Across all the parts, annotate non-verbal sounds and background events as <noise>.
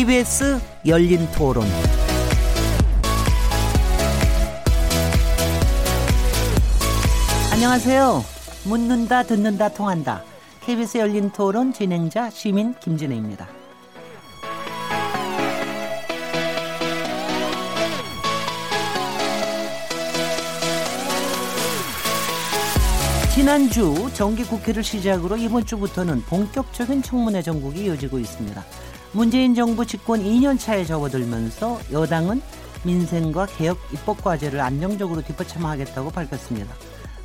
KBS 열린 토론. 안녕하세요. 묻는다, 듣는다, 통한다. KBS 열린 토론 진행자 시민 김진혜입니다. 지난주 정기국회를 시작으로 이번 주부터는 본격적인 청문회 전국이 이어지고 있습니다. 문재인 정부 집권 2년 차에 접어들면서 여당은 민생과 개혁 입법 과제를 안정적으로 뒷받침하겠다고 밝혔습니다.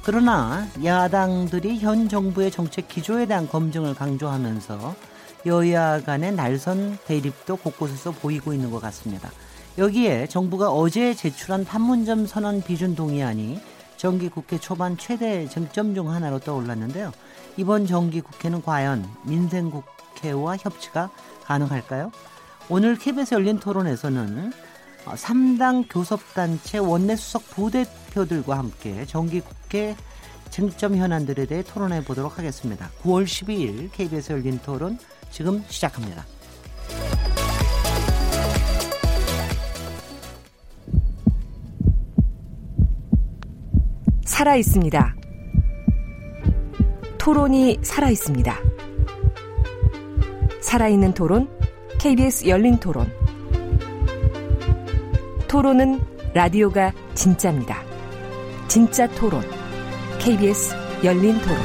그러나 야당들이 현 정부의 정책 기조에 대한 검증을 강조하면서 여야 간의 날선 대립도 곳곳에서 보이고 있는 것 같습니다. 여기에 정부가 어제 제출한 판문점 선언 비준 동의안이 정기 국회 초반 최대 쟁점 중 하나로 떠올랐는데요. 이번 정기 국회는 과연 민생 국회와 협치가 가능할까요? 오늘 KBS 열린 토론에서는 3당 교섭단체 원내수석 부대표들과 함께 정기 국회 쟁점 현안들에 대해 토론해 보도록 하겠습니다. 9월 12일 KBS 열린 토론 지금 시작합니다. 살아 있습니다. 토론이 살아 있습니다. 살아있는 토론, KBS 열린 토론. 토론은 라디오가 진짜입니다. 진짜 토론, KBS 열린 토론.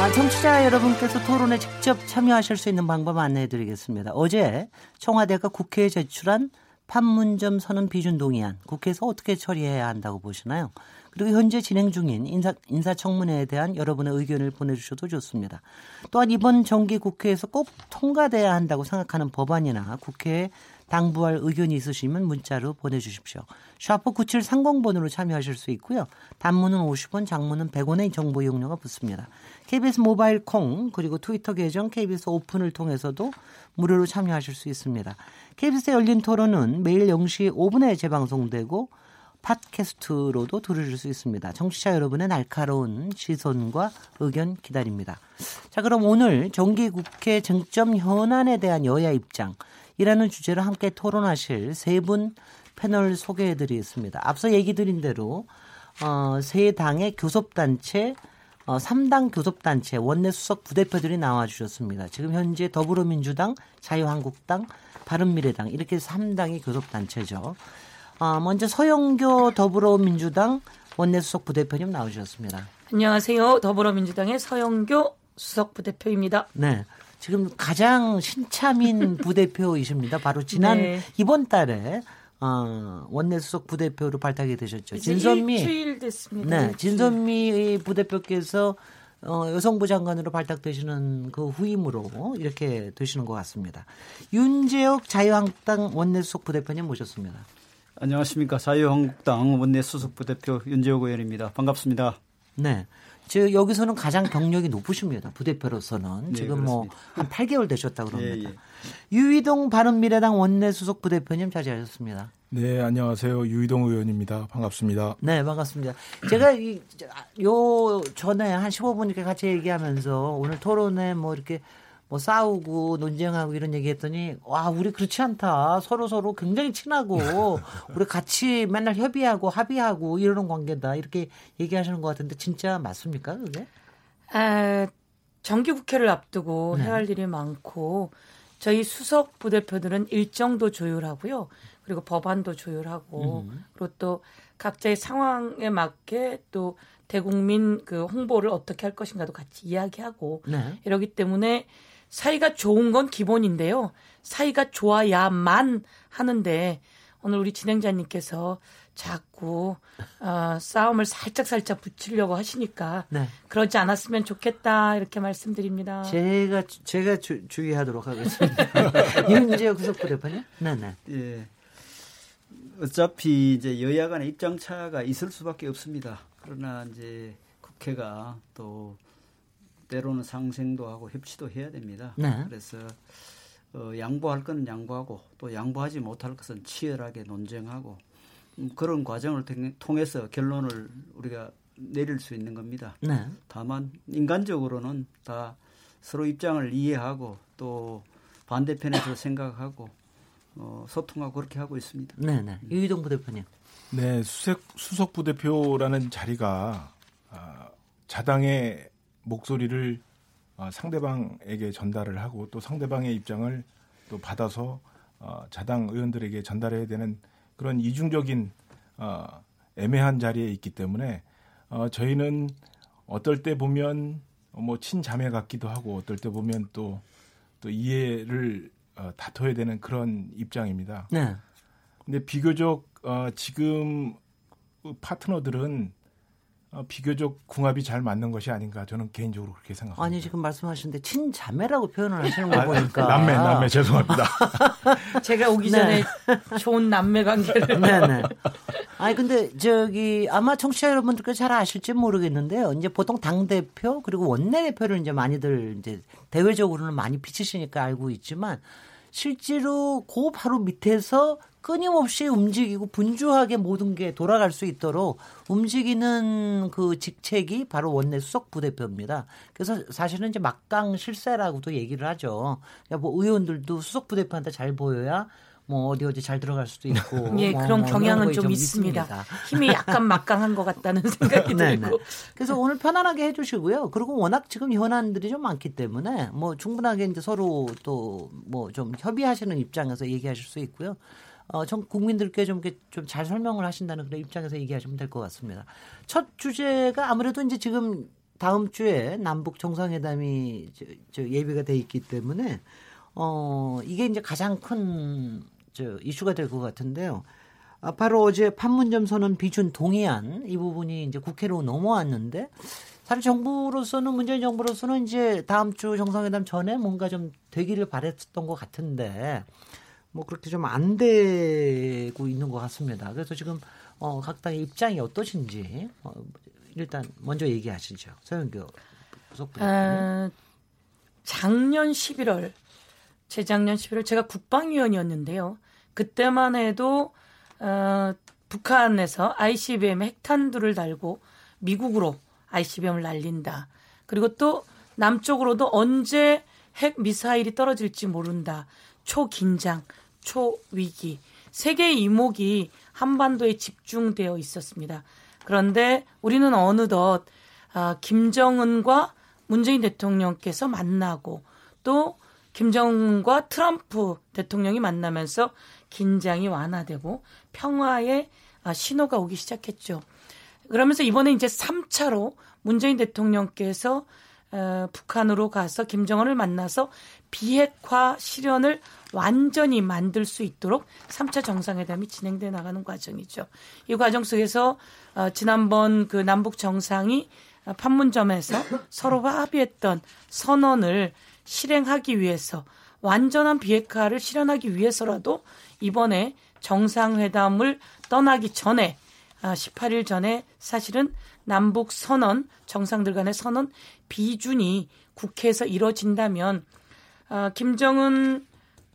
아, 청취자 여러분께서 토론에 직접 참여하실 수 있는 방법 안내해 드리겠습니다. 어제 청와대가 국회에 제출한 판문점 선언 비준 동의안 국회에서 어떻게 처리해야 한다고 보시나요? 그리고 현재 진행 중인 인사, 인사청문회에 대한 여러분의 의견을 보내주셔도 좋습니다. 또한 이번 정기 국회에서 꼭 통과돼야 한다고 생각하는 법안이나 국회에 당부할 의견이 있으시면 문자로 보내주십시오. 샤프 9730번으로 참여하실 수 있고요. 단문은 50원, 장문은 100원의 정보 이용료가 붙습니다. KBS 모바일 콩 그리고 트위터 계정 KBS 오픈을 통해서도 무료로 참여하실 수 있습니다. KBS 열린 토론은 매일 0시 5분에 재방송되고 팟캐스트로도 들으실 수 있습니다. 청취자 여러분의 날카로운 시선과 의견 기다립니다. 자, 그럼 오늘 정기국회 쟁점 현안에 대한 여야 입장 이라는 주제로 함께 토론하실 세 분 패널 소개해 드리겠습니다. 앞서 얘기 드린 대로 어, 세 당의 교섭단체 어, 3당 교섭단체 원내 수석 부대표들이 나와 주셨습니다. 지금 현재 더불어민주당, 자유한국당, 바른미래당 이렇게 3당의 교섭단체죠. 어, 먼저 서영교 더불어민주당 원내 수석 부대표님 나오셨습니다. 안녕하세요. 더불어민주당의 서영교 수석 부대표입니다. 네. 지금 가장 신차민 <laughs> 부대표이십니다. 바로 지난 네. 이번 달에 어, 원내 수석 부대표로 발탁이 되셨죠. 진선미 일주일 됐습니다. 네, 진선미 부대표께서 어, 여성부 장관으로 발탁되시는 그 후임으로 이렇게 되시는 것 같습니다. 윤재혁 자유한국당 원내 수석 부대표님 모셨습니다. 안녕하십니까. 자유한국당 원내 수석 부대표 윤재혁 의원입니다. 반갑습니다. 네. 즉 여기서는 가장 경력이 높으십니다. 부대표로서는 네, 지금 뭐 한 8개월 되셨다 그럽니다. 예, 예. 유희동 바른미래당 원내 수석 부대표님 자리하셨습니다. 네, 안녕하세요. 유희동 의원입니다. 반갑습니다. 네, 반갑습니다. 제가 이, 요 전에 한 15분 이렇게 같이 얘기하면서 오늘 토론에 뭐 이렇게 뭐 싸우고 논쟁하고 이런 얘기했더니 와 우리 그렇지 않다 서로 서로 굉장히 친하고 <laughs> 우리 같이 맨날 협의하고 합의하고 이러는 관계다 이렇게 얘기하시는 것 같은데 진짜 맞습니까 그게? 아 정기 국회를 앞두고 네. 해야 할 일이 많고 저희 수석 부대표들은 일정도 조율하고요 그리고 법안도 조율하고 음. 그리고 또 각자의 상황에 맞게 또 대국민 그 홍보를 어떻게 할 것인가도 같이 이야기하고 네. 이러기 때문에 사이가 좋은 건 기본인데요. 사이가 좋아야만 하는데 오늘 우리 진행자님께서 자꾸 어, 싸움을 살짝 살짝 붙이려고 하시니까 네. 그러지 않았으면 좋겠다 이렇게 말씀드립니다. 제가 제가 주, 주의하도록 하겠습니다. <laughs> 윤재혁 수석부대표님. 네네. 예. 어차피 이제 여야 간의 입장 차가 있을 수밖에 없습니다. 그러나 이제 국회가 또 때로는 상생도 하고 협치도 해야 됩니다. 네. 그래서 어, 양보할 것은 양보하고 또 양보하지 못할 것은 치열하게 논쟁하고 음, 그런 과정을 통해서 결론을 우리가 내릴 수 있는 겁니다. 네. 다만 인간적으로는 다 서로 입장을 이해하고 또 반대편에서 <clears throat> 생각하고 어, 소통하고 그렇게 하고 있습니다. 네, 네. 유희동 부대표님. 네, 수석 수석 부대표라는 자리가 아, 자당의 목소리를 아, 상대방에게 전달을 하고 또 상대방의 입장을 또 받아서 어, 자당 의원들에게 전달해야 되는 그런 이중적인 어, 애매한 자리에 있기 때문에 어, 저희는 어떨 때 보면 뭐 친자매 같기도 하고 어떨 때 보면 또 또 이해를 어, 다퉈야 되는 그런 입장입니다. 네. 근데 비교적 어, 지금 파트너들은 어, 비교적 궁합이 잘 맞는 것이 아닌가 저는 개인적으로 그렇게 생각합니다. 아니 지금 말씀하시는데 친자매라고 표현을 하시는 거 보니까 남매 남매 죄송합니다. <laughs> 제가 오기 전에 네. 좋은 남매 관계를 네네. <laughs> 아니 근데 저기 아마 청취자 여러분들께 잘 아실지 모르겠는데요. 이제 보통 당 대표 그리고 원내 대표를 이제 많이들 이제 대외적으로는 많이 비치시니까 알고 있지만 실제로 그 바로 밑에서 끊임없이 움직이고 분주하게 모든 게 돌아갈 수 있도록 움직이는 그 직책이 바로 원내 수석 부대표입니다. 그래서 사실은 이제 막강 실세라고도 얘기를 하죠. 그러니까 뭐 의원들도 수석 부대표한테 잘 보여야 뭐 어디 어디 잘 들어갈 수도 있고 <laughs> 예 뭐 그런 뭐 경향은 좀, 좀 있습니다. 있습니다. 힘이 약간 <laughs> 막강한 것 같다는 생각이 네, 네. 들고 그래서 오늘 편안하게 해주시고요. 그리고 워낙 지금 현안들이 좀 많기 때문에 뭐 충분하게 이제 서로 또 뭐 좀 협의하시는 입장에서 얘기하실 수 있고요. 어, 전 국민들께 좀 좀잘 설명을 하신다는 그런 입장에서 얘기하시면 될 것 같습니다. 첫 주제가 아무래도 이제 지금 다음 주에 남북 정상회담이 저, 저 예비가 돼 있기 때문에 어 이게 이제 가장 큰 저 이슈가 될 것 같은데요. 아, 바로 어제 판문점 선언 비준 동의안 이 부분이 이제 국회로 넘어왔는데 사실 정부로서는 문재인 정부로서는 이제 다음 주 정상회담 전에 뭔가 좀 되기를 바랬던 것 같은데 뭐 그렇게 좀 안 되고 있는 것 같습니다. 그래서 지금 어, 각 당의 입장이 어떠신지 어, 일단 먼저 얘기하시죠. 서영교 부속부. 어, 작년 11월, 재작년 11월 제가 국방위원이었는데요. 그때만 해도 어, 북한에서 ICBM 핵탄두를 달고 미국으로 ICBM을 날린다. 그리고 또 남쪽으로도 언제 핵 미사일이 떨어질지 모른다. 초긴장, 초위기. 세계의 이목이 한반도에 집중되어 있었습니다. 그런데 우리는 어느덧 아, 김정은과 문재인 대통령께서 만나고 또 김정은과 트럼프 대통령이 만나면서 긴장이 완화되고 평화의 아, 신호가 오기 시작했죠. 그러면서 이번에 이제 3차로 문재인 대통령께서 어, 북한으로 가서 김정은을 만나서 비핵화 실현을 완전히 만들 수 있도록 3차 정상회담이 진행돼 나가는 과정이죠. 이 과정 속에서 어, 지난번 그 남북 정상이 판문점에서 서로가 합의했던 선언을 실행하기 위해서 완전한 비핵화를 실현하기 위해서라도 이번에 정상회담을 떠나기 전에 18일 아, 전에 사실은 남북 선언 정상들 간의 선언 비준이 국회에서 이뤄진다면 어, 김정은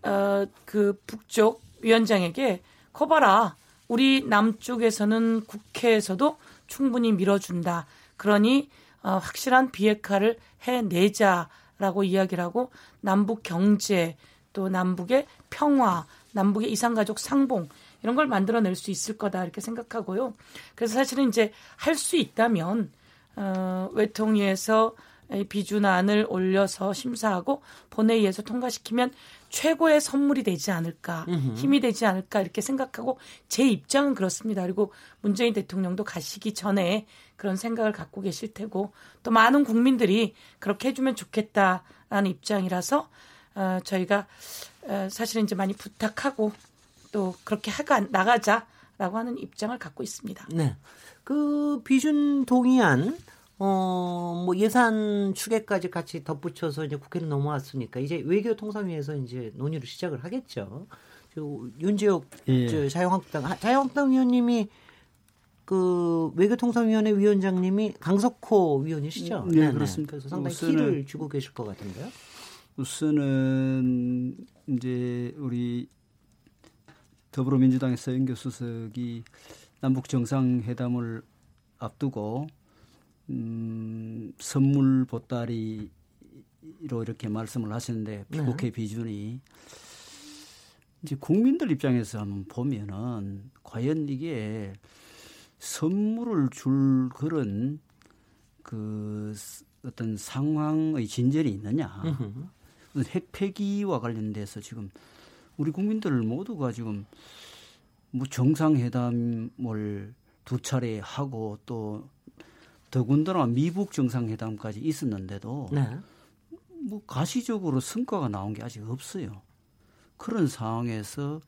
어, 그 북쪽 위원장에게 커봐라. 우리 남쪽에서는 국회에서도 충분히 밀어준다. 그러니 어, 확실한 비핵화를 해내자 라고 이야기를 하고 남북 경제 또 남북의 평화, 남북의 이산가족 상봉 이런 걸 만들어낼 수 있을 거다 이렇게 생각하고요. 그래서 사실은 이제 할 수 있다면 어, 외통위에서 비준안을 올려서 심사하고 본회의에서 통과시키면 최고의 선물이 되지 않을까, 힘이 되지 않을까 이렇게 생각하고 제 입장은 그렇습니다. 그리고 문재인 대통령도 가시기 전에 그런 생각을 갖고 계실 테고 또 많은 국민들이 그렇게 해주면 좋겠다라는 입장이라서 어, 저희가 어, 사실은 이제 많이 부탁하고 또 그렇게 하가 나가자라고 하는 입장을 갖고 있습니다. 네. 그 비준 동의안 어, 뭐 예산 추계까지 같이 덧붙여서 이제 국회로 넘어왔으니까 이제 외교통상위에서 이제 논의를 시작을 하겠죠. 윤지혁 예. 자유한국당 자유한국당 위원님이 그 외교통상위원회 위원장님이 강석호 위원이시죠? 네, 네 그렇습니다. 그래서 상당히 키를 주고 계실 것 같은데요. 우선은 이제 우리 더불어민주당의 서영교 수석이 남북 정상회담을 앞두고 음, 선물 보따리 이렇게 말씀을 하시는데 네. 국회 비준이 이제 국민들 입장에서 한번 보면은 과연 이게 선물을 줄 그런 그 어떤 상황의 진전이 있느냐. 핵 폐기와 관련돼서 지금 우리 국민들 모두가 지금 뭐 정상회담을 두 차례 하고 또 더군다나 미국 정상회담까지 있었는데도 네. 뭐 가시적으로 성과가 나온 게 아직 없어요. 그런 상황에서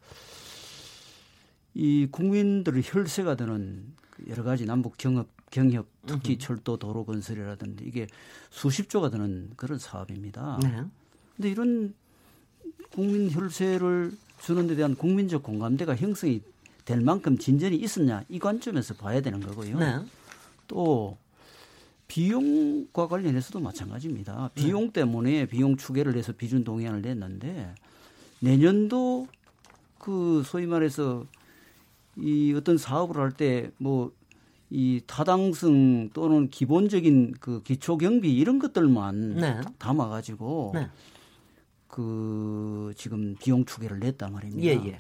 이 국민들의 혈세가 되는 그 여러 가지 남북 경협, 경협 특히 으흠. 철도 도로 건설이라든지 이게 수십조가 드는 그런 사업입니다. 네. 근데 이런 국민 혈세를 주는 데 대한 국민적 공감대가 형성이 될 만큼 진전이 있었냐 이 관점에서 봐야 되는 거고요. 네. 또 비용과 관련해서도 마찬가지입니다. 비용 때문에 비용 추계를 해서 비준 동의안을 냈는데 내년도 그 소위 말해서 이 어떤 사업을 할 때 뭐 이 타당성 또는 기본적인 그 기초 경비 이런 것들만 네. 담아 가지고 네. 그 지금 비용 추계를 냈단 말입니다. 예, 예.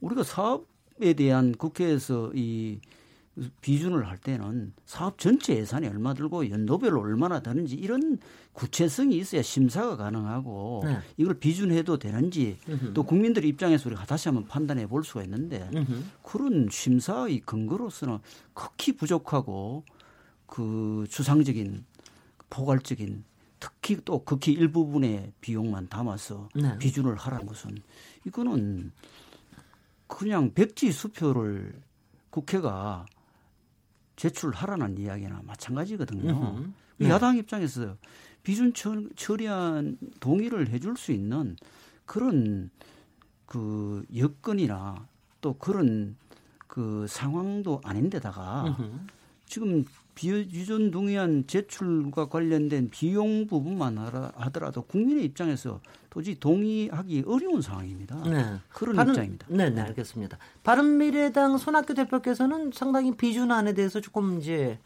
우리가 사업에 대한 국회에서 이 비준을 할 때는 사업 전체 예산이 얼마 들고 연도별로 얼마나 드는지 이런 구체성이 있어야 심사가 가능하고 네. 이걸 비준해도 되는지 으흠. 또 국민들 입장에서 우리가 다시 한번 판단해 볼 수가 있는데 으흠. 그런 심사의 근거로서는 극히 부족하고 그 추상적인 포괄적인 특히 또 극히 일부분의 비용만 담아서 네. 비준을 하라는 것은 이거는 그냥 백지 수표를 국회가 제출하라는 이야기나 마찬가지거든요. 네. 야당 입장에서 비준 처리안 동의를 해줄 수 있는 그런 그 여건이나 또 그런 그 상황도 아닌데다가 지금 비유전 동의안 제출과 관련된 비용 부분만 하더라도 국민의 입장에서 도저히 동의하기 어려운 상황입니다. 네. 그런 바른, 입장입니다. 네, 네, 알겠습니다. 바른미래당 손학규 대표께서는 상당히 비준안에 대해서 조금 이제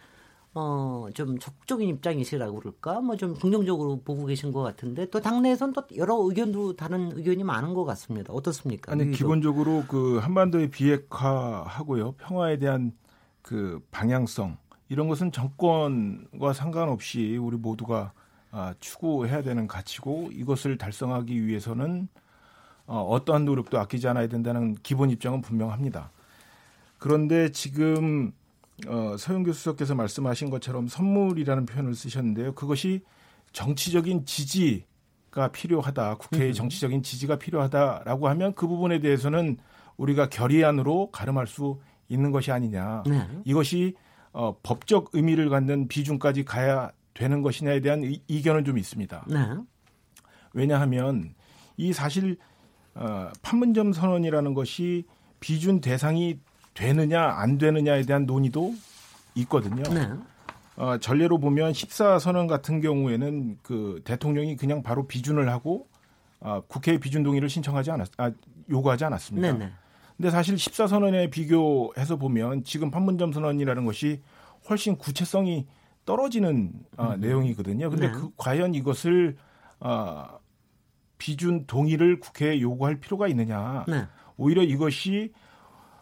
어, 좀 적극적인 입장이시라고 그럴까? 뭐 좀 긍정적으로 보고 계신 것 같은데 또 당내에선 또 여러 의견도 다른 의견이 많은 것 같습니다. 어떻습니까? 아니, 기본적으로 그 한반도의 비핵화하고요. 평화에 대한 그 방향성 이런 것은 정권과 상관없이 우리 모두가 아, 추구해야 되는 가치고 이것을 달성하기 위해서는 어, 어떠한 노력도 아끼지 않아야 된다는 기본 입장은 분명합니다. 그런데 지금 어, 서영 교 수석께서 말씀하신 것처럼 선물이라는 표현을 쓰셨는데요. 그것이 정치적인 지지가 필요하다. 국회의 음. 정치적인 지지가 필요하다라고 하면 그 부분에 대해서는 우리가 결의안으로 가름할 수 있는 것이 아니냐. 네. 이것이 어, 법적 의미를 갖는 비중까지 가야 되는 것이냐에 대한 의, 이견은 좀 있습니다. 네. 왜냐하면 이 사실 어, 판문점 선언이라는 것이 비준 대상이 되느냐 안 되느냐에 대한 논의도 있거든요. 네. 어, 전례로 보면 14 선언 같은 경우에는 그 대통령이 그냥 바로 비준을 하고 어, 국회에 비준 동의를 신청하지 않았, 아, 요구하지 않았습니다. 네네. 네. 근데 사실 14선언에 비교해서 보면 지금 판문점 선언이라는 것이 훨씬 구체성이 떨어지는 어, 음. 내용이거든요. 근데 네. 그 과연 이것을 어, 비준 동의를 국회에 요구할 필요가 있느냐? 네. 오히려 이것이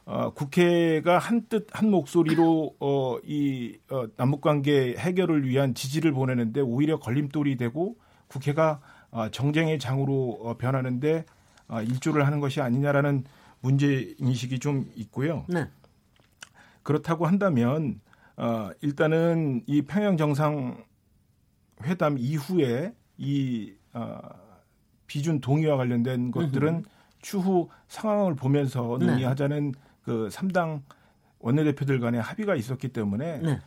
어, 국회가 한뜻 한 목소리로 어, 이 어, 남북 관계 해결을 위한 지지를 보내는데 오히려 걸림돌이 되고 국회가 어, 정쟁의 장으로 어, 변하는데 어, 일조를 하는 것이 아니냐라는 문제 인식이 좀 있고요. 네. 그렇다고 한다면 어, 일단은 이 평양 정상 회담 이후에 이 어, 비준 동의와 관련된 것들은 으흠. 추후 상황을 보면서 네. 논의하자는 네. 그 3당 원내대표들 간의 합의가 있었기 때문에 네.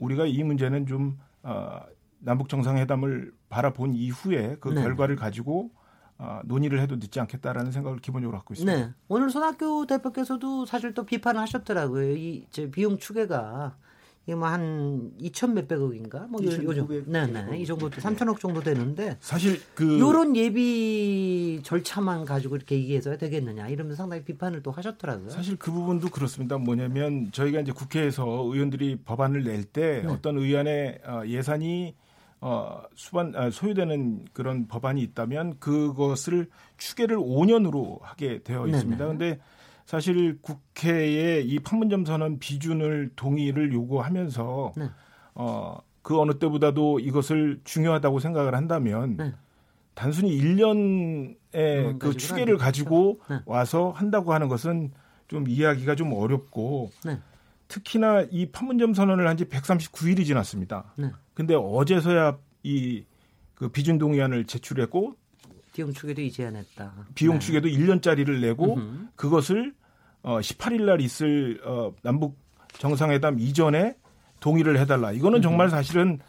우리가 이 문제는 좀 어, 남북 정상회담을 바라본 이후에 그 네. 결과를 가지고 어, 논의를 해도 늦지 않겠다라는 생각을 기본적으로 갖고 있습니다. 네. 오늘 손학규 대표께서도 사실 또 비판을 하셨더라고요. 이 비용 추계가 이게 뭐한 2천 몇백억인가? 뭐 요즘 네네 이 정도 3천억 정도 되는데 사실 그 요런 예비 절차만 가지고 이렇게 얘기해서 되겠느냐 이러면서 상당히 비판을 또 하셨더라고요. 사실 그 부분도 그렇습니다. 뭐냐면 저희가 이제 국회에서 의원들이 법안을 낼때 네. 어떤 의안의 어, 예산이 어, 수반 아, 소유되는 그런 법안이 있다면 그것을 추계를 5년으로 하게 되어 있습니다. 그런데 사실 국회에 이 판문점 선언 비준을 동의를 요구하면서 네. 어, 그 어느 때보다도 이것을 중요하다고 생각을 한다면 네. 단순히 1년의 그 추계를 가지고 네. 와서 한다고 하는 것은 좀 이해하기가 좀 어렵고 네. 특히나 이 판문점 선언을 한 지 139일이 지났습니다. 네. 근데 어제서야 이 그 비준 동의안을 제출했고 비용 추계도 이제야 냈다. 비용 네. 추계도 1년짜리를 내고 으흠. 그것을 어 18일 날 있을 어 남북 정상회담 이전에 동의를 해달라. 이거는 정말 사실은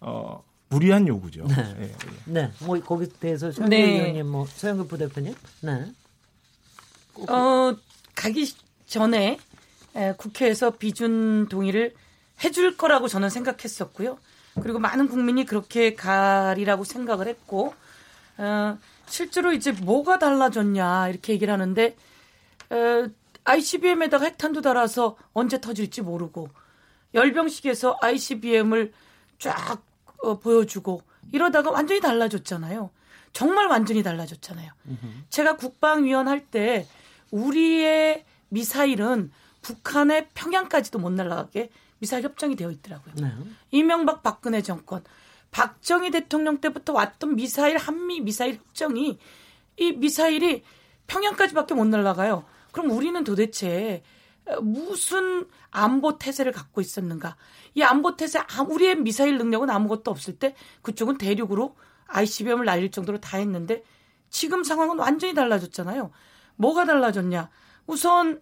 어 무리한 요구죠. 네. 예, 예. 네. 뭐 거기에 대해서 최영규 네. 의원님, 뭐 서영규 부대표님, 네. 어 가기 전에 국회에서 비준 동의를 해줄 거라고 저는 생각했었고요. 그리고 많은 국민이 그렇게 가리라고 생각을 했고, 어, 실제로 이제 뭐가 달라졌냐 이렇게 얘기를 하는데, 어, ICBM에다가 핵탄두 달아서 언제 터질지 모르고, 열병식에서 ICBM을 쫙 어, 보여주고, 이러다가 완전히 달라졌잖아요. 정말 완전히 달라졌잖아요. 제가 국방위원 할 때 우리의 미사일은 북한의 평양까지도 못 날아가게 미사일 협정이 되어 있더라고요. 네. 이명박 박근혜 정권 박정희 대통령 때부터 왔던 미사일 한미 미사일 협정이 이 미사일이 평양까지밖에 못 날아가요. 그럼 우리는 도대체 무슨 안보 태세를 갖고 있었는가? 이 안보 태세 아, 우리의 미사일 능력은 아무것도 없을 때 그쪽은 대륙으로 ICBM을 날릴 정도로 다 했는데 지금 상황은 완전히 달라졌잖아요. 뭐가 달라졌냐? 우선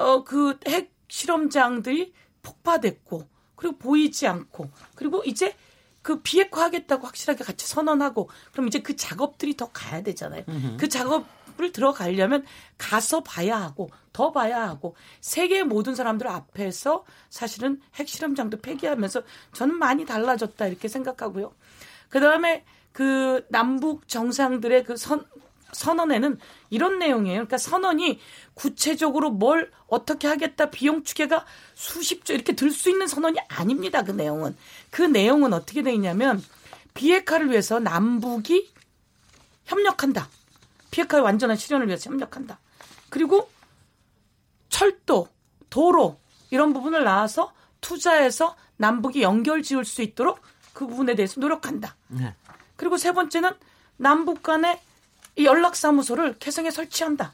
어, 그 핵 실험장들이 폭파됐고, 그리고 보이지 않고, 그리고 이제 그 비핵화하겠다고 확실하게 같이 선언하고, 그럼 이제 그 작업들이 더 가야 되잖아요. 음흠. 그 작업을 들어가려면 가서 봐야 하고, 더 봐야 하고, 세계 모든 사람들 앞에서 사실은 핵실험장도 폐기하면서 저는 많이 달라졌다 이렇게 생각하고요. 그 다음에 그 남북 정상들의 그 선, 선언에는 이런 내용이에요. 그러니까 선언이 구체적으로 뭘 어떻게 하겠다 비용 추계가 수십조 이렇게 들 수 있는 선언이 아닙니다. 그 내용은. 그 내용은 어떻게 돼 있냐면 비핵화를 위해서 남북이 협력한다. 비핵화의 완전한 실현을 위해서 협력한다. 그리고 철도, 도로 이런 부분을 나와서 투자해서 남북이 연결 지을 수 있도록 그 부분에 대해서 노력한다. 네. 그리고 세 번째는 남북 간의 이 연락사무소를 개성에 설치한다.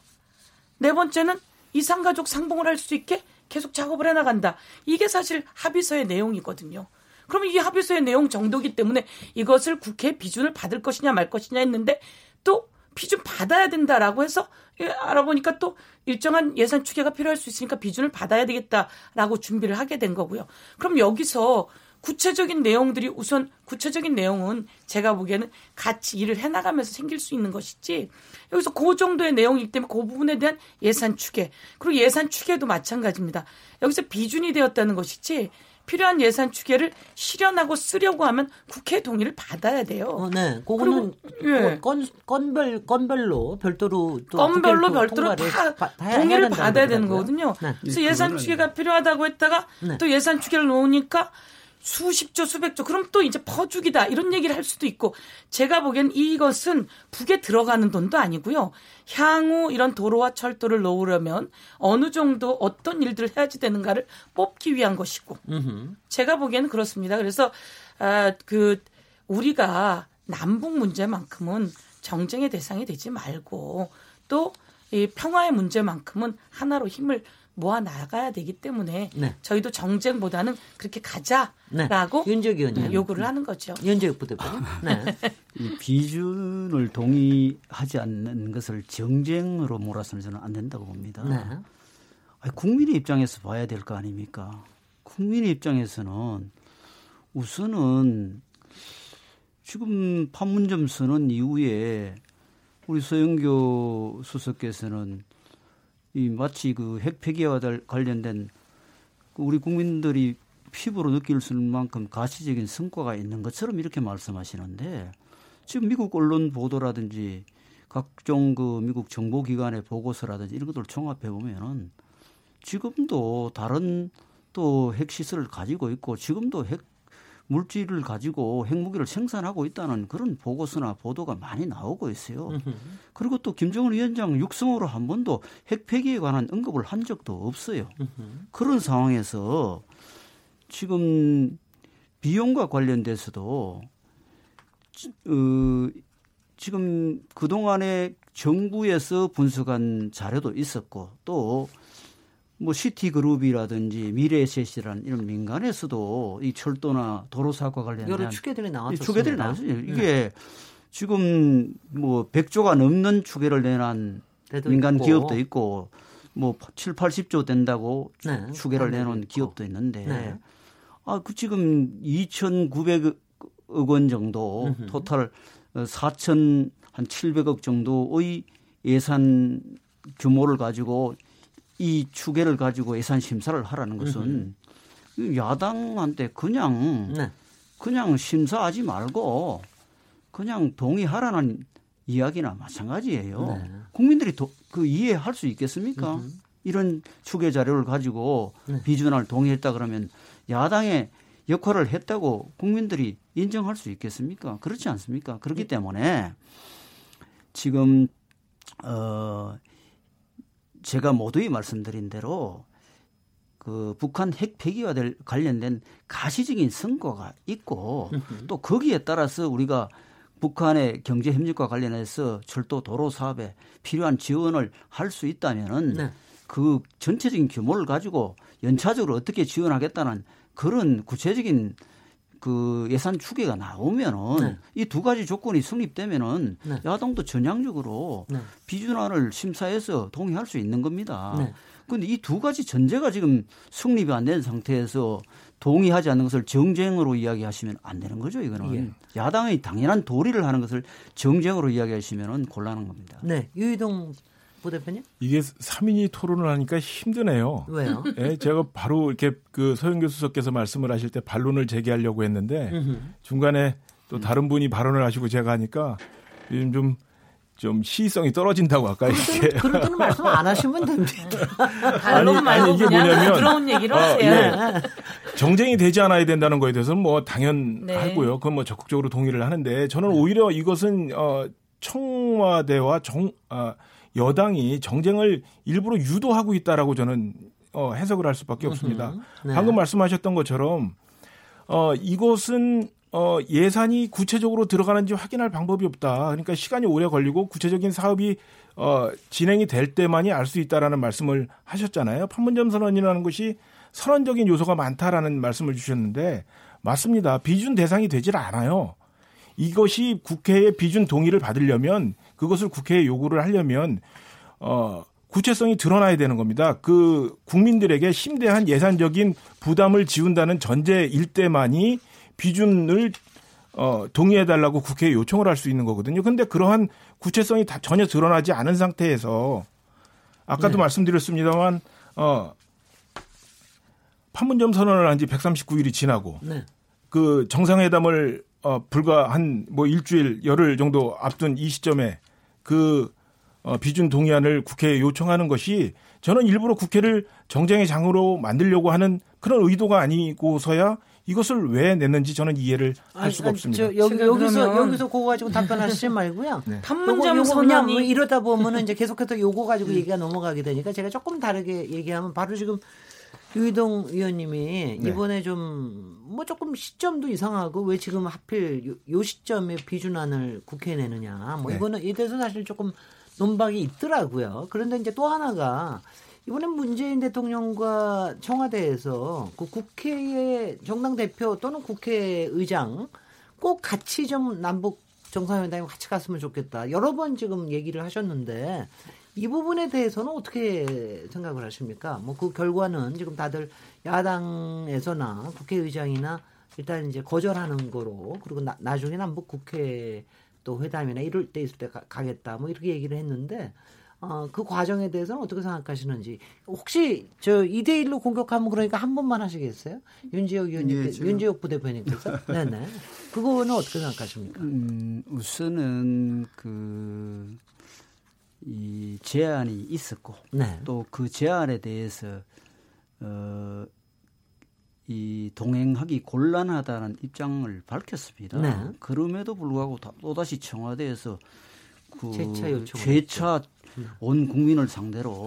네 번째는 이상가족 상봉을 할 수 있게 계속 작업을 해나간다. 이게 사실 합의서의 내용이거든요. 그럼 이게 합의서의 내용 정도기 때문에 이것을 국회 비준을 받을 것이냐 말 것이냐 했는데 또 비준 받아야 된다라고 해서 예, 알아보니까 또 일정한 예산 추계가 필요할 수 있으니까 비준을 받아야 되겠다라고 준비를 하게 된 거고요. 그럼 여기서 구체적인 내용들이 우선 구체적인 내용은 제가 보기에는 같이 일을 해나가면서 생길 수 있는 것이지 여기서 그 정도의 내용이기 때문에 그 부분에 대한 예산 추계 그리고 예산 추계도 마찬가지입니다. 여기서 비준이 되었다는 것이지 필요한 예산 추계를 실현하고 쓰려고 하면 국회 동의를 받아야 돼요. 어, 네, 그거는 예. 건 건별 건별로 별도로 또 건별로 별도로 다, 다 동의를 받아야 되는 거거든요. 네. 그래서 예산 추계가 필요하다고 했다가 네. 또 예산 추계를 놓으니까 수십조, 수백조, 그럼 또 이제 퍼주기다. 이런 얘기를 할 수도 있고, 제가 보기엔 이것은 북에 들어가는 돈도 아니고요. 향후 이런 도로와 철도를 놓으려면 어느 정도 어떤 일들을 해야지 되는가를 뽑기 위한 것이고, 음흠. 제가 보기에는 그렇습니다. 그래서, 아, 그, 우리가 남북 문제만큼은 정쟁의 대상이 되지 말고, 또, 이 평화의 문제만큼은 하나로 힘을 모아 나가야 되기 때문에 네. 저희도 정쟁보다는 그렇게 가자라고 네. 윤적 의원님 요구를 하는 거죠. 윤적 부대표님. 네. <laughs> 이 비준을 동의하지 않는 것을 정쟁으로 몰아서는 저는 안 된다고 봅니다. 네. 아니, 국민의 입장에서 봐야 될 거 아닙니까? 국민의 입장에서는 우선은 지금 판문점 선언 이후에 우리 서영교 수석께서는 이 마치 그 핵 폐기와 관련된 그 우리 국민들이 피부로 느낄 수 있는 만큼 가시적인 성과가 있는 것처럼 이렇게 말씀하시는데 지금 미국 언론 보도라든지 각종 그 미국 정보기관의 보고서라든지 이런 것들을 종합해 보면은 지금도 다른 또 핵시설을 가지고 있고 지금도 핵 물질을 가지고 핵무기를 생산하고 있다는 그런 보고서나 보도가 많이 나오고 있어요. 그리고 또 김정은 위원장 육성으로 한 번도 핵 폐기에 관한 언급을 한 적도 없어요. 그런 상황에서 지금 비용과 관련돼서도 어, 지금 그동안에 정부에서 분석한 자료도 있었고 또 뭐 시티그룹이라든지 미래에셋이라는 이런 민간에서도 이 철도나 도로 사고와 관련된 여러 추계들이 나왔죠. 추계들이 나왔어요. 이게 네. 지금 뭐 100조가 넘는 추계를 내놓은 민간 있고. 기업도 있고 뭐 7, 80조 된다고 네. 추계를 내놓은 있고. 기업도 있는데 네. 아, 그 지금 2,900억 원 정도 음흠. 토탈 4천 한 700억 정도의 예산 규모를 가지고 이 추계를 가지고 예산 심사를 하라는 것은. 야당한테 그냥 네. 그냥 심사하지 말고 그냥 동의하라는 이야기나 마찬가지예요. 네. 국민들이 도, 그 이해할 수 있겠습니까? 음흠. 이런 추계 자료를 가지고 네. 비준을 동의했다 그러면 야당의 역할을 했다고 국민들이 인정할 수 있겠습니까? 그렇지 않습니까? 그렇기 네. 때문에 지금 어 제가 모두에 말씀드린 대로 그 북한 핵 폐기와 될 관련된 가시적인 선거가 있고 또 거기에 따라서 우리가 북한의 경제 협력과 관련해서 철도 도로 사업에 필요한 지원을 할 수 있다면은 네. 그 전체적인 규모를 가지고 연차적으로 어떻게 지원하겠다는 그런 구체적인 그 예산 추계가 나오면은 네. 이두 가지 조건이 성립되면은 네. 야당도 전향적으로 네. 비준안을 심사해서 동의할 수 있는 겁니다. 그런데 네. 이두 가지 전제가 지금 성립이 안 된 상태에서 동의하지 않는 것을 정쟁으로 이야기하시면 안 되는 거죠. 이거는 예. 야당의 당연한 도리를 하는 것을 정쟁으로 이야기하시면 곤란한 겁니다. 네, 유희동 부 대표님? 이게 3인이 토론을 하니까 힘드네요. 왜요? 예, 제가 바로 이렇게 그 서영 교 수석께서 말씀을 하실 때 반론을 제기하려고 했는데 중간에 또 다른 분이 발언을 하시고 제가 하니까 요즘 좀, 좀 시의성이 떨어진다고 아까 이렇게. 그럴 때는 말씀 안 하시면 됩니다. <laughs> 아니, 아니, 이게 뭐냐면. 부러운 얘기를 어, 하세요. 예. 정쟁이 되지 않아야 된다는 거에 대해서는 뭐 당연하고요. 네. 그건 뭐 적극적으로 동의를 하는데 저는 오히려 이것은 어, 청와대와 정, 아, 여당이 정쟁을 일부러 유도하고 있다라고 저는 어, 해석을 할 수밖에 없습니다. 네. 방금 말씀하셨던 것처럼 어, 이것은 어, 예산이 구체적으로 들어가는지 확인할 방법이 없다. 그러니까 시간이 오래 걸리고 구체적인 사업이 어, 진행이 될 때만이 알 수 있다라는 말씀을 하셨잖아요. 판문점 선언이라는 것이 선언적인 요소가 많다라는 말씀을 주셨는데 맞습니다. 비준 대상이 되질 않아요. 이것이 국회의 비준 동의를 받으려면 그것을 국회에 요구를 하려면 어 구체성이 드러나야 되는 겁니다. 그 국민들에게 심대한 예산적인 부담을 지운다는 전제일 때만이 비준을 어, 동의해달라고 국회에 요청을 할 수 있는 거거든요. 근데 그러한 구체성이 다 전혀 드러나지 않은 상태에서 아까도 네. 말씀드렸습니다만 어, 판문점 선언을 한 지 139일이 지나고 네. 그 정상회담을 어, 불과 한 뭐 일주일 열흘 정도 앞둔 이 시점에 그 어, 비준 동의안을 국회에 요청하는 것이 저는 일부러 국회를 정쟁의 장으로 만들려고 하는 그런 의도가 아니고서야 이것을 왜 냈는지 저는 이해를 할 아니, 수가 아니, 없습니다. 저, 여기, 여기서 여기서 그거 가지고 답변하시지 말고요. <laughs> 네. 판문점 선언이 뭐 이러다 보면은 이제 계속해서 요거 가지고 얘기가 넘어가게 되니까 제가 조금 다르게 얘기하면 바로 지금 유희동 의원님이 네. 이번에 좀 뭐 조금 시점도 이상하고 왜 지금 하필 요, 요 시점에 비준안을 국회에 내느냐 뭐 네. 이거는 이 대해서 사실 조금 논박이 있더라고요. 그런데 이제 또 하나가 이번엔 문재인 대통령과 청와대에서 그 국회의 정당 대표 또는 국회의장 꼭 같이 좀 남북 정상회담에 같이 갔으면 좋겠다. 여러 번 지금 얘기를 하셨는데 이 부분에 대해서는 어떻게 생각을 하십니까? 뭐 그 결과는 지금 다들 야당에서나 국회의장이나 일단 이제 거절하는 거로 그리고 나, 나중에 남북 국회 또 회담이나 이럴 때 있을 때 가, 가겠다 뭐 이렇게 얘기를 했는데 어, 그 과정에 대해서는 어떻게 생각하시는지 혹시 저 2대 1로 공격하면 그러니까 한 번만 하시겠어요? 윤지혁 의원님, 예, 윤지혁 부대표님께서 <laughs> 네네 그거는 어떻게 생각하십니까? 음, 우선은 그 이 제안이 있었고 네. 또그 제안에 대해서 어 이 동행하기 곤란하다는 입장을 밝혔습니다. 네. 그럼에도 불구하고 또 다시 청와대에서 그 재차, 재차 온 국민을 상대로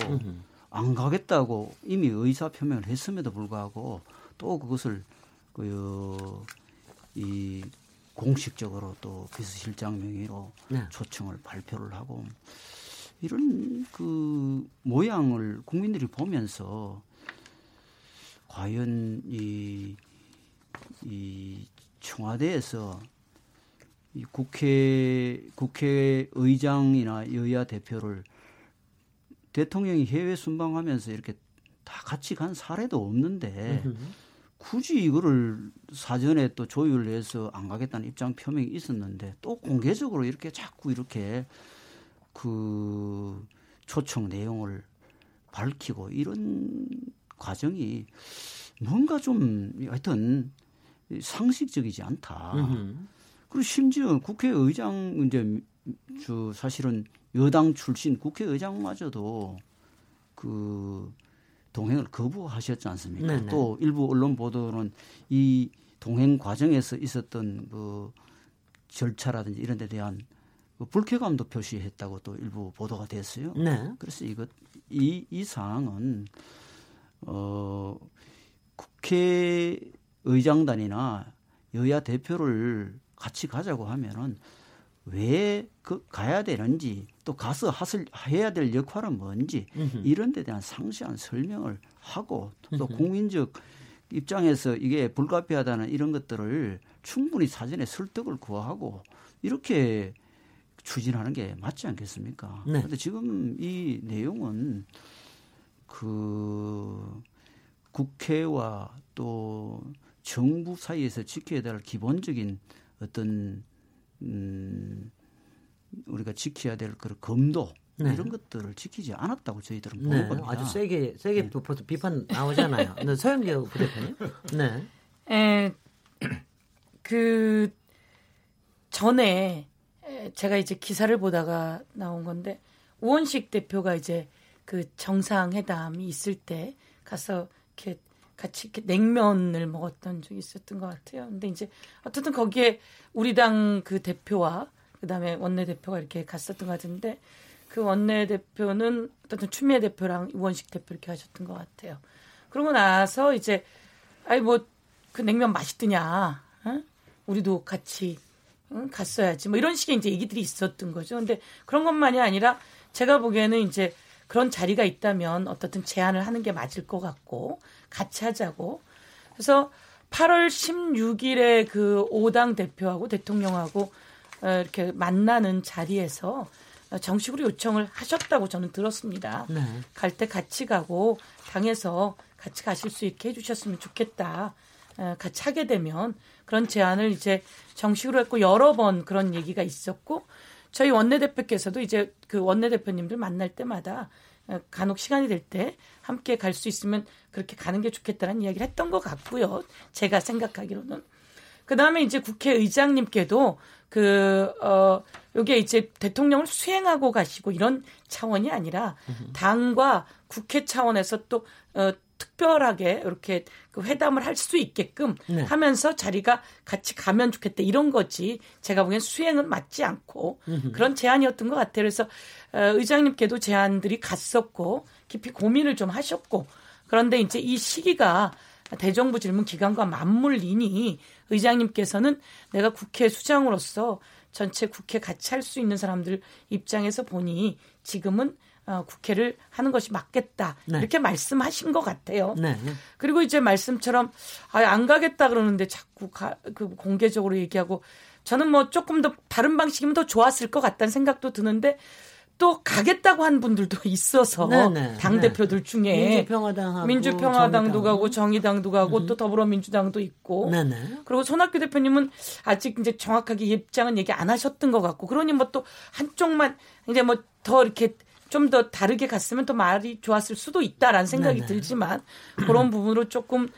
안 가겠다고 이미 의사 표명을 했음에도 불구하고 또 그것을 그이 공식적으로 또 비서실장 명의로 네. 초청을 발표를 하고 이런 그 모양을 국민들이 보면서 과연 이, 이 청와대에서 이 국회 국회의장이나 여야 대표를 대통령이 해외 순방하면서 이렇게 다 같이 간 사례도 없는데 굳이 이거를 사전에 또 조율해서 안 가겠다는 입장 표명이 있었는데 또 공개적으로 이렇게 자꾸 이렇게 그 초청 내용을 밝히고 이런 과정이 뭔가 좀 하여튼 상식적이지 않다. 그리고 심지어 국회의장 이제 저 사실은 여당 출신 국회의장마저도 그 동행을 거부하셨지 않습니까? 네네. 또 일부 언론 보도는 이 동행 과정에서 있었던 그 절차라든지 이런 데 대한 그 불쾌감도 표시했다고 또 일부 보도가 됐어요. 네. 그래서 이것 이, 이 사항은 어 국회의장단이나 여야 대표를 같이 가자고 하면은 왜 그 가야 되는지 또 가서 하슬 해야 될 역할은 뭔지 음흠. 이런 데 대한 상세한 설명을 하고 또 음흠. 국민적 입장에서 이게 불가피하다는 이런 것들을 충분히 사전에 설득을 구하고 이렇게 추진하는 게 맞지 않겠습니까? 네. 근데 지금 이 내용은 그 국회와 또 정부 사이에서 지켜야 될 기본적인 어떤 음, 우리가 지켜야 될 그런 검도 네. 이런 것들을 지키지 않았다고 저희들은 보는 네. 겁니다. 아주 세게 세게 네. 비판 나오잖아요. 네, 서영재 부대표님. 네. 에, 그 전에 제가 이제 기사를 보다가 나온 건데 우원식 대표가 이제 그 정상회담이 있을 때 가서 이렇게 같이 이렇게 냉면을 먹었던 적이 있었던 것 같아요. 근데 이제 어쨌든 거기에 우리 당 그 대표와 그다음에 원내 대표가 이렇게 갔었던 것 같은데 그 원내 대표는 어떤 추미애 대표랑 우원식 대표 이렇게 하셨던 것 같아요. 그러고 나서 이제 아이 뭐 그 냉면 맛있더냐, 어? 우리도 같이 응? 갔어야지 뭐 이런 식의 이제 얘기들이 있었던 거죠. 근데 그런 것만이 아니라 제가 보기에는 이제 그런 자리가 있다면 어떻든 제안을 하는 게 맞을 것 같고 같이 하자고. 그래서 8월 16일에 그 5당 대표하고 대통령하고 어, 이렇게 만나는 자리에서 정식으로 요청을 하셨다고 저는 들었습니다. 네. 갈때 같이 가고 당에서 같이 가실 수 있게 해주셨으면 좋겠다. 어, 같이 하게 되면 그런 제안을 이제 정식으로 했고 여러 번 그런 얘기가 있었고 저희 원내대표께서도 이제 그 원내대표님들 만날 때마다 어, 간혹 시간이 될 때 함께 갈 수 있으면 그렇게 가는 게 좋겠다는 이야기를 했던 것 같고요. 제가 생각하기로는. 그 다음에 이제 국회의장님께도 그, 어, 요게 이제 대통령을 수행하고 가시고 이런 차원이 아니라 당과 국회 차원에서 또, 어, 특별하게 이렇게 그 회담을 할 수 있게끔 네. 하면서 자리가 같이 가면 좋겠다 이런 거지 제가 보기엔 수행은 맞지 않고 음흠. 그런 제안이었던 것 같아요. 그래서 어, 의장님께도 제안들이 갔었고 깊이 고민을 좀 하셨고 그런데 이제 이 시기가 대정부 질문 기간과 맞물리니 의장님께서는 내가 국회 수장으로서 전체 국회 같이 할 수 있는 사람들 입장에서 보니 지금은 어, 국회를 하는 것이 맞겠다 네. 이렇게 말씀하신 것 같아요. 네. 그리고 이제 말씀처럼 아, 안 가겠다 그러는데 자꾸 가, 그 공개적으로 얘기하고 저는 뭐 조금 더 다른 방식이면 더 좋았을 것 같다는 생각도 드는데 또 가겠다고 한 분들도 <laughs> 있어서. 당 네. 대표들 중에 민주평화당 민주평화당도 정의당. 가고 정의당도 가고 음. 또 더불어민주당도 있고 네네. 그리고 손학규 대표님은 아직 이제 정확하게 입장은 얘기 안 하셨던 것 같고 그러니 뭐 또 한쪽만 이제 뭐 더 이렇게 좀 더 다르게 갔으면 또 말이 좋았을 수도 있다라는 생각이 네네. 들지만 그런 부분으로 조금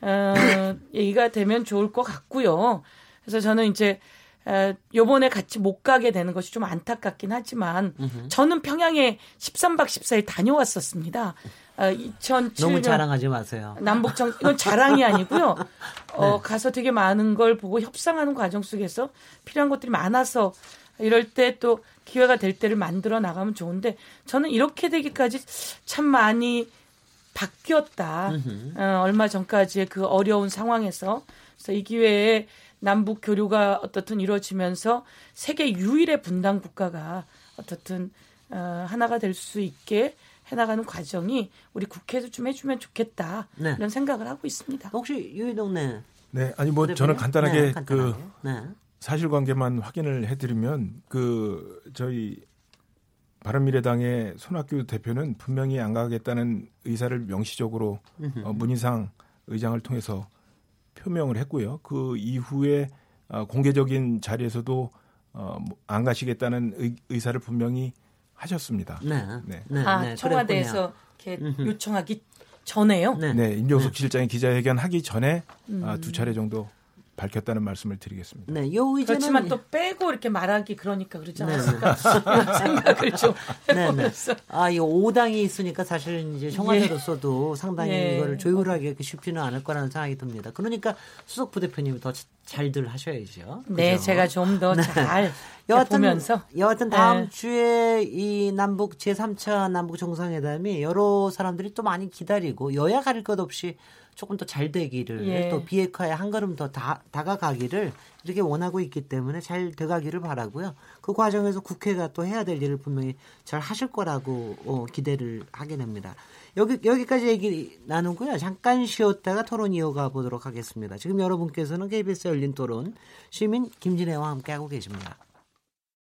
어, <coughs> 얘기가 되면 좋을 것 같고요. 그래서 저는 이제 에, 요번에 같이 못 가게 되는 것이 좀 안타깝긴 하지만 으흠. 저는 평양에 13박 14일 다녀왔었습니다. 2007년 너무 자랑하지 마세요. 남북정 이건 자랑이 아니고요. <laughs> 어, 네. 가서 되게 많은 걸 보고 협상하는 과정 속에서 필요한 것들이 많아서 이럴 때 또 기회가 될 때를 만들어 나가면 좋은데 저는 이렇게 되기까지 참 많이 바뀌었다. 어, 얼마 전까지의 그 어려운 상황에서 그래서 이 기회에 남북 교류가 어떻든 이루어지면서 세계 유일의 분단 국가가 어떻든 어, 하나가 될 수 있게 해나가는 과정이 우리 국회에서 좀 해주면 좋겠다 네. 이런 생각을 하고 있습니다. 혹시 유희동 네 네 아니 뭐 저는 간단하게, 네, 간단하게. 그 네. 사실관계만 확인을 해드리면 그 저희 바른미래당의 손학규 대표는 분명히 안 가겠다는 의사를 명시적으로 어, 문희상 의장을 통해서 표명을 했고요. 그 이후에 어, 공개적인 자리에서도 어, 뭐안 가시겠다는 의, 의사를 분명히 하셨습니다. 네. 네. 네. 아, 네. 청와대에서 이렇게 요청하기 전에요? 네. 네. 임종석 실장이 기자회견 하기 전에 음. 아, 두 차례 정도 밝혔다는 말씀을 드리겠습니다. 네, 요 의제는 그렇지만 또 빼고 이렇게 말하기 그러니까 그러지 네. 네. <laughs> 생각을 좀 해보면서. 네, 네. 아, 이 5당이 있으니까 사실 이제 청와대로서도 예. 상당히 예. 이거를 조율하기 쉽지는 않을 거라는 생각이 듭니다. 그러니까 수석 부대표님이 더 잘들 하셔야죠. 네, 그죠? 제가 좀 더잘 네. 여하튼, 보면서 여하튼 다음 네. 주에 이 남북 제3차 남북 정상회담이 여러 사람들이 또 많이 기다리고 여야 가릴 것 없이 조금 더 잘 되기를 예. 또 비핵화에 한 걸음 더 다, 다가가기를 이렇게 원하고 있기 때문에 잘 돼가기를 바라고요. 그 과정에서 국회가 또 해야 될 일을 분명히 잘 하실 거라고 어, 기대를 하게 됩니다. 여기 여기까지 얘기 나누고요. 잠깐 쉬었다가 토론 이어가 보도록 하겠습니다. 지금 여러분께서는 KBS 열린 토론 시민 김진애와 함께하고 계십니다.